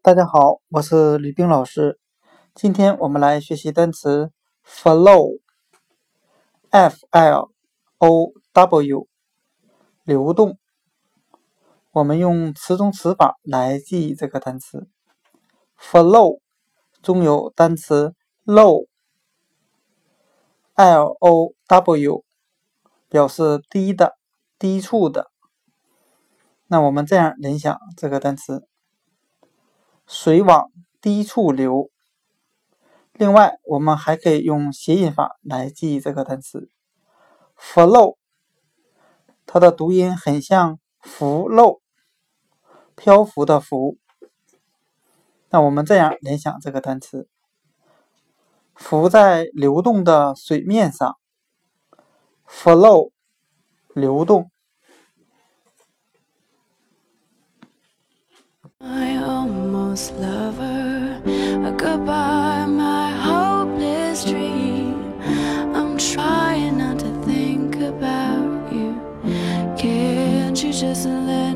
大家好，我是吕冰老师。今天我们来学习单词 flow，f l o w，流动。我们用词中词法来记忆这个单词。flow 中有单词 low，l o w，表示低的、低处的。那我们这样联想这个单词。水往低处流。另外，我们还可以用谐音法来记忆这个单词 “flow”，它的读音很像“浮漏”，漂浮的“浮”。那我们这样联想这个单词：浮在流动的水面上，“flow”，流动。Lover, a goodbye, my hopeless dream. I'm trying not to think about you. Can't you just let